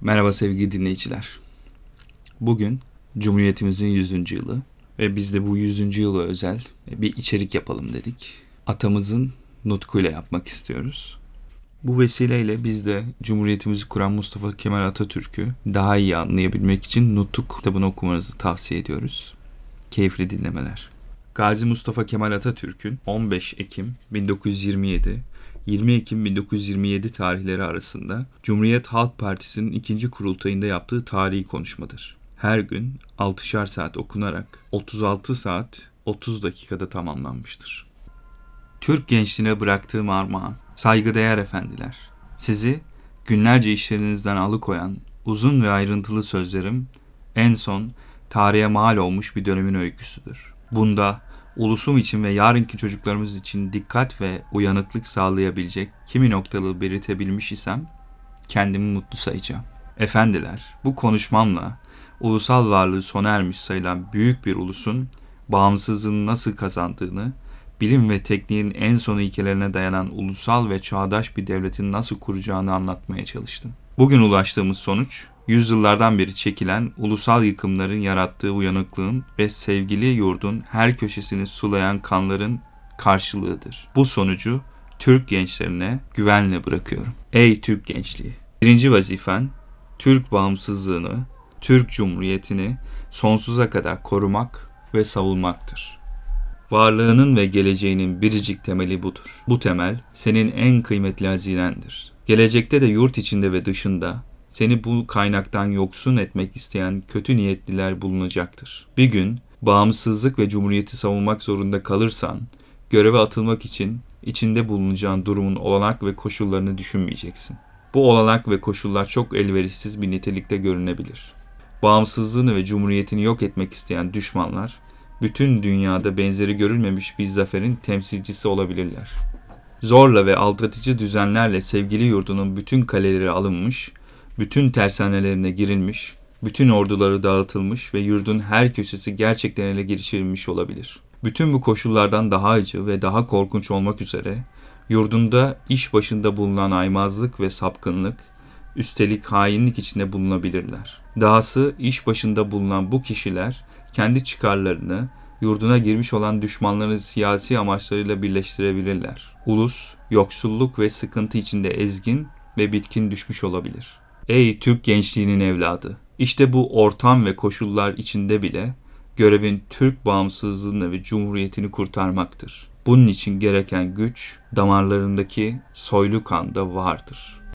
Merhaba sevgili dinleyiciler. Bugün Cumhuriyetimizin 100. yılı ve biz de bu 100. yıla özel bir içerik yapalım dedik. Atamızın nutkuyla yapmak istiyoruz. Bu vesileyle biz de Cumhuriyetimizi kuran Mustafa Kemal Atatürk'ü daha iyi anlayabilmek için Nutuk kitabını okumanızı tavsiye ediyoruz. Keyifli dinlemeler. Gazi Mustafa Kemal Atatürk'ün 15 Ekim 1927 20 Ekim 1927 tarihleri arasında Cumhuriyet Halk Partisi'nin ikinci kurultayında yaptığı tarihi konuşmadır. Her gün 6'şar saat okunarak 36 saat 30 dakikada tamamlanmıştır. Türk gençliğine bıraktığım armağan, saygıdeğer efendiler, sizi günlerce işlerinizden alıkoyan uzun ve ayrıntılı sözlerim en son tarihe mal olmuş bir dönemin öyküsüdür. Bunda ulusum için ve yarınki çocuklarımız için dikkat ve uyanıklık sağlayabilecek kimi noktalı belirtebilmiş isem kendimi mutlu sayacağım. Efendiler, bu konuşmamla ulusal varlığı sona ermiş sayılan büyük bir ulusun bağımsızlığını nasıl kazandığını, bilim ve tekniğin en son ilkelerine dayanan ulusal ve çağdaş bir devletin nasıl kuracağını anlatmaya çalıştım. Bugün ulaştığımız sonuç, yüzyıllardan beri çekilen ulusal yıkımların yarattığı uyanıklığın ve sevgili yurdun her köşesini sulayan kanların karşılığıdır. Bu sonucu Türk gençlerine güvenle bırakıyorum. Ey Türk gençliği! Birinci vazifen Türk bağımsızlığını, Türk Cumhuriyeti'ni sonsuza kadar korumak ve savunmaktır. Varlığının ve geleceğinin biricik temeli budur. Bu temel senin en kıymetli hazinendir. Gelecekte de yurt içinde ve dışında seni bu kaynaktan yoksun etmek isteyen kötü niyetliler bulunacaktır. Bir gün bağımsızlık ve cumhuriyeti savunmak zorunda kalırsan, göreve atılmak için içinde bulunacağın durumun olanak ve koşullarını düşünmeyeceksin. Bu olanak ve koşullar çok elverişsiz bir nitelikte görünebilir. Bağımsızlığını ve cumhuriyetini yok etmek isteyen düşmanlar, bütün dünyada benzeri görülmemiş bir zaferin temsilcisi olabilirler. Zorla ve aldatıcı düzenlerle sevgili yurdunun bütün kaleleri alınmış, bütün tersanelerine girilmiş, bütün orduları dağıtılmış ve yurdun her köşesi gerçekten ele geçirilmiş olabilir. Bütün bu koşullardan daha acı ve daha korkunç olmak üzere yurdunda iş başında bulunan aymazlık ve sapkınlık, üstelik hainlik içinde bulunabilirler. Dahası iş başında bulunan bu kişiler kendi çıkarlarını yurduna girmiş olan düşmanların siyasi amaçlarıyla birleştirebilirler. Ulus, yoksulluk ve sıkıntı içinde ezgin ve bitkin düşmüş olabilir. Ey Türk gençliğinin evladı! İşte bu ortam ve koşullar içinde bile görevin Türk bağımsızlığını ve cumhuriyetini kurtarmaktır. Bunun için gereken güç damarlarındaki soylu kanda vardır.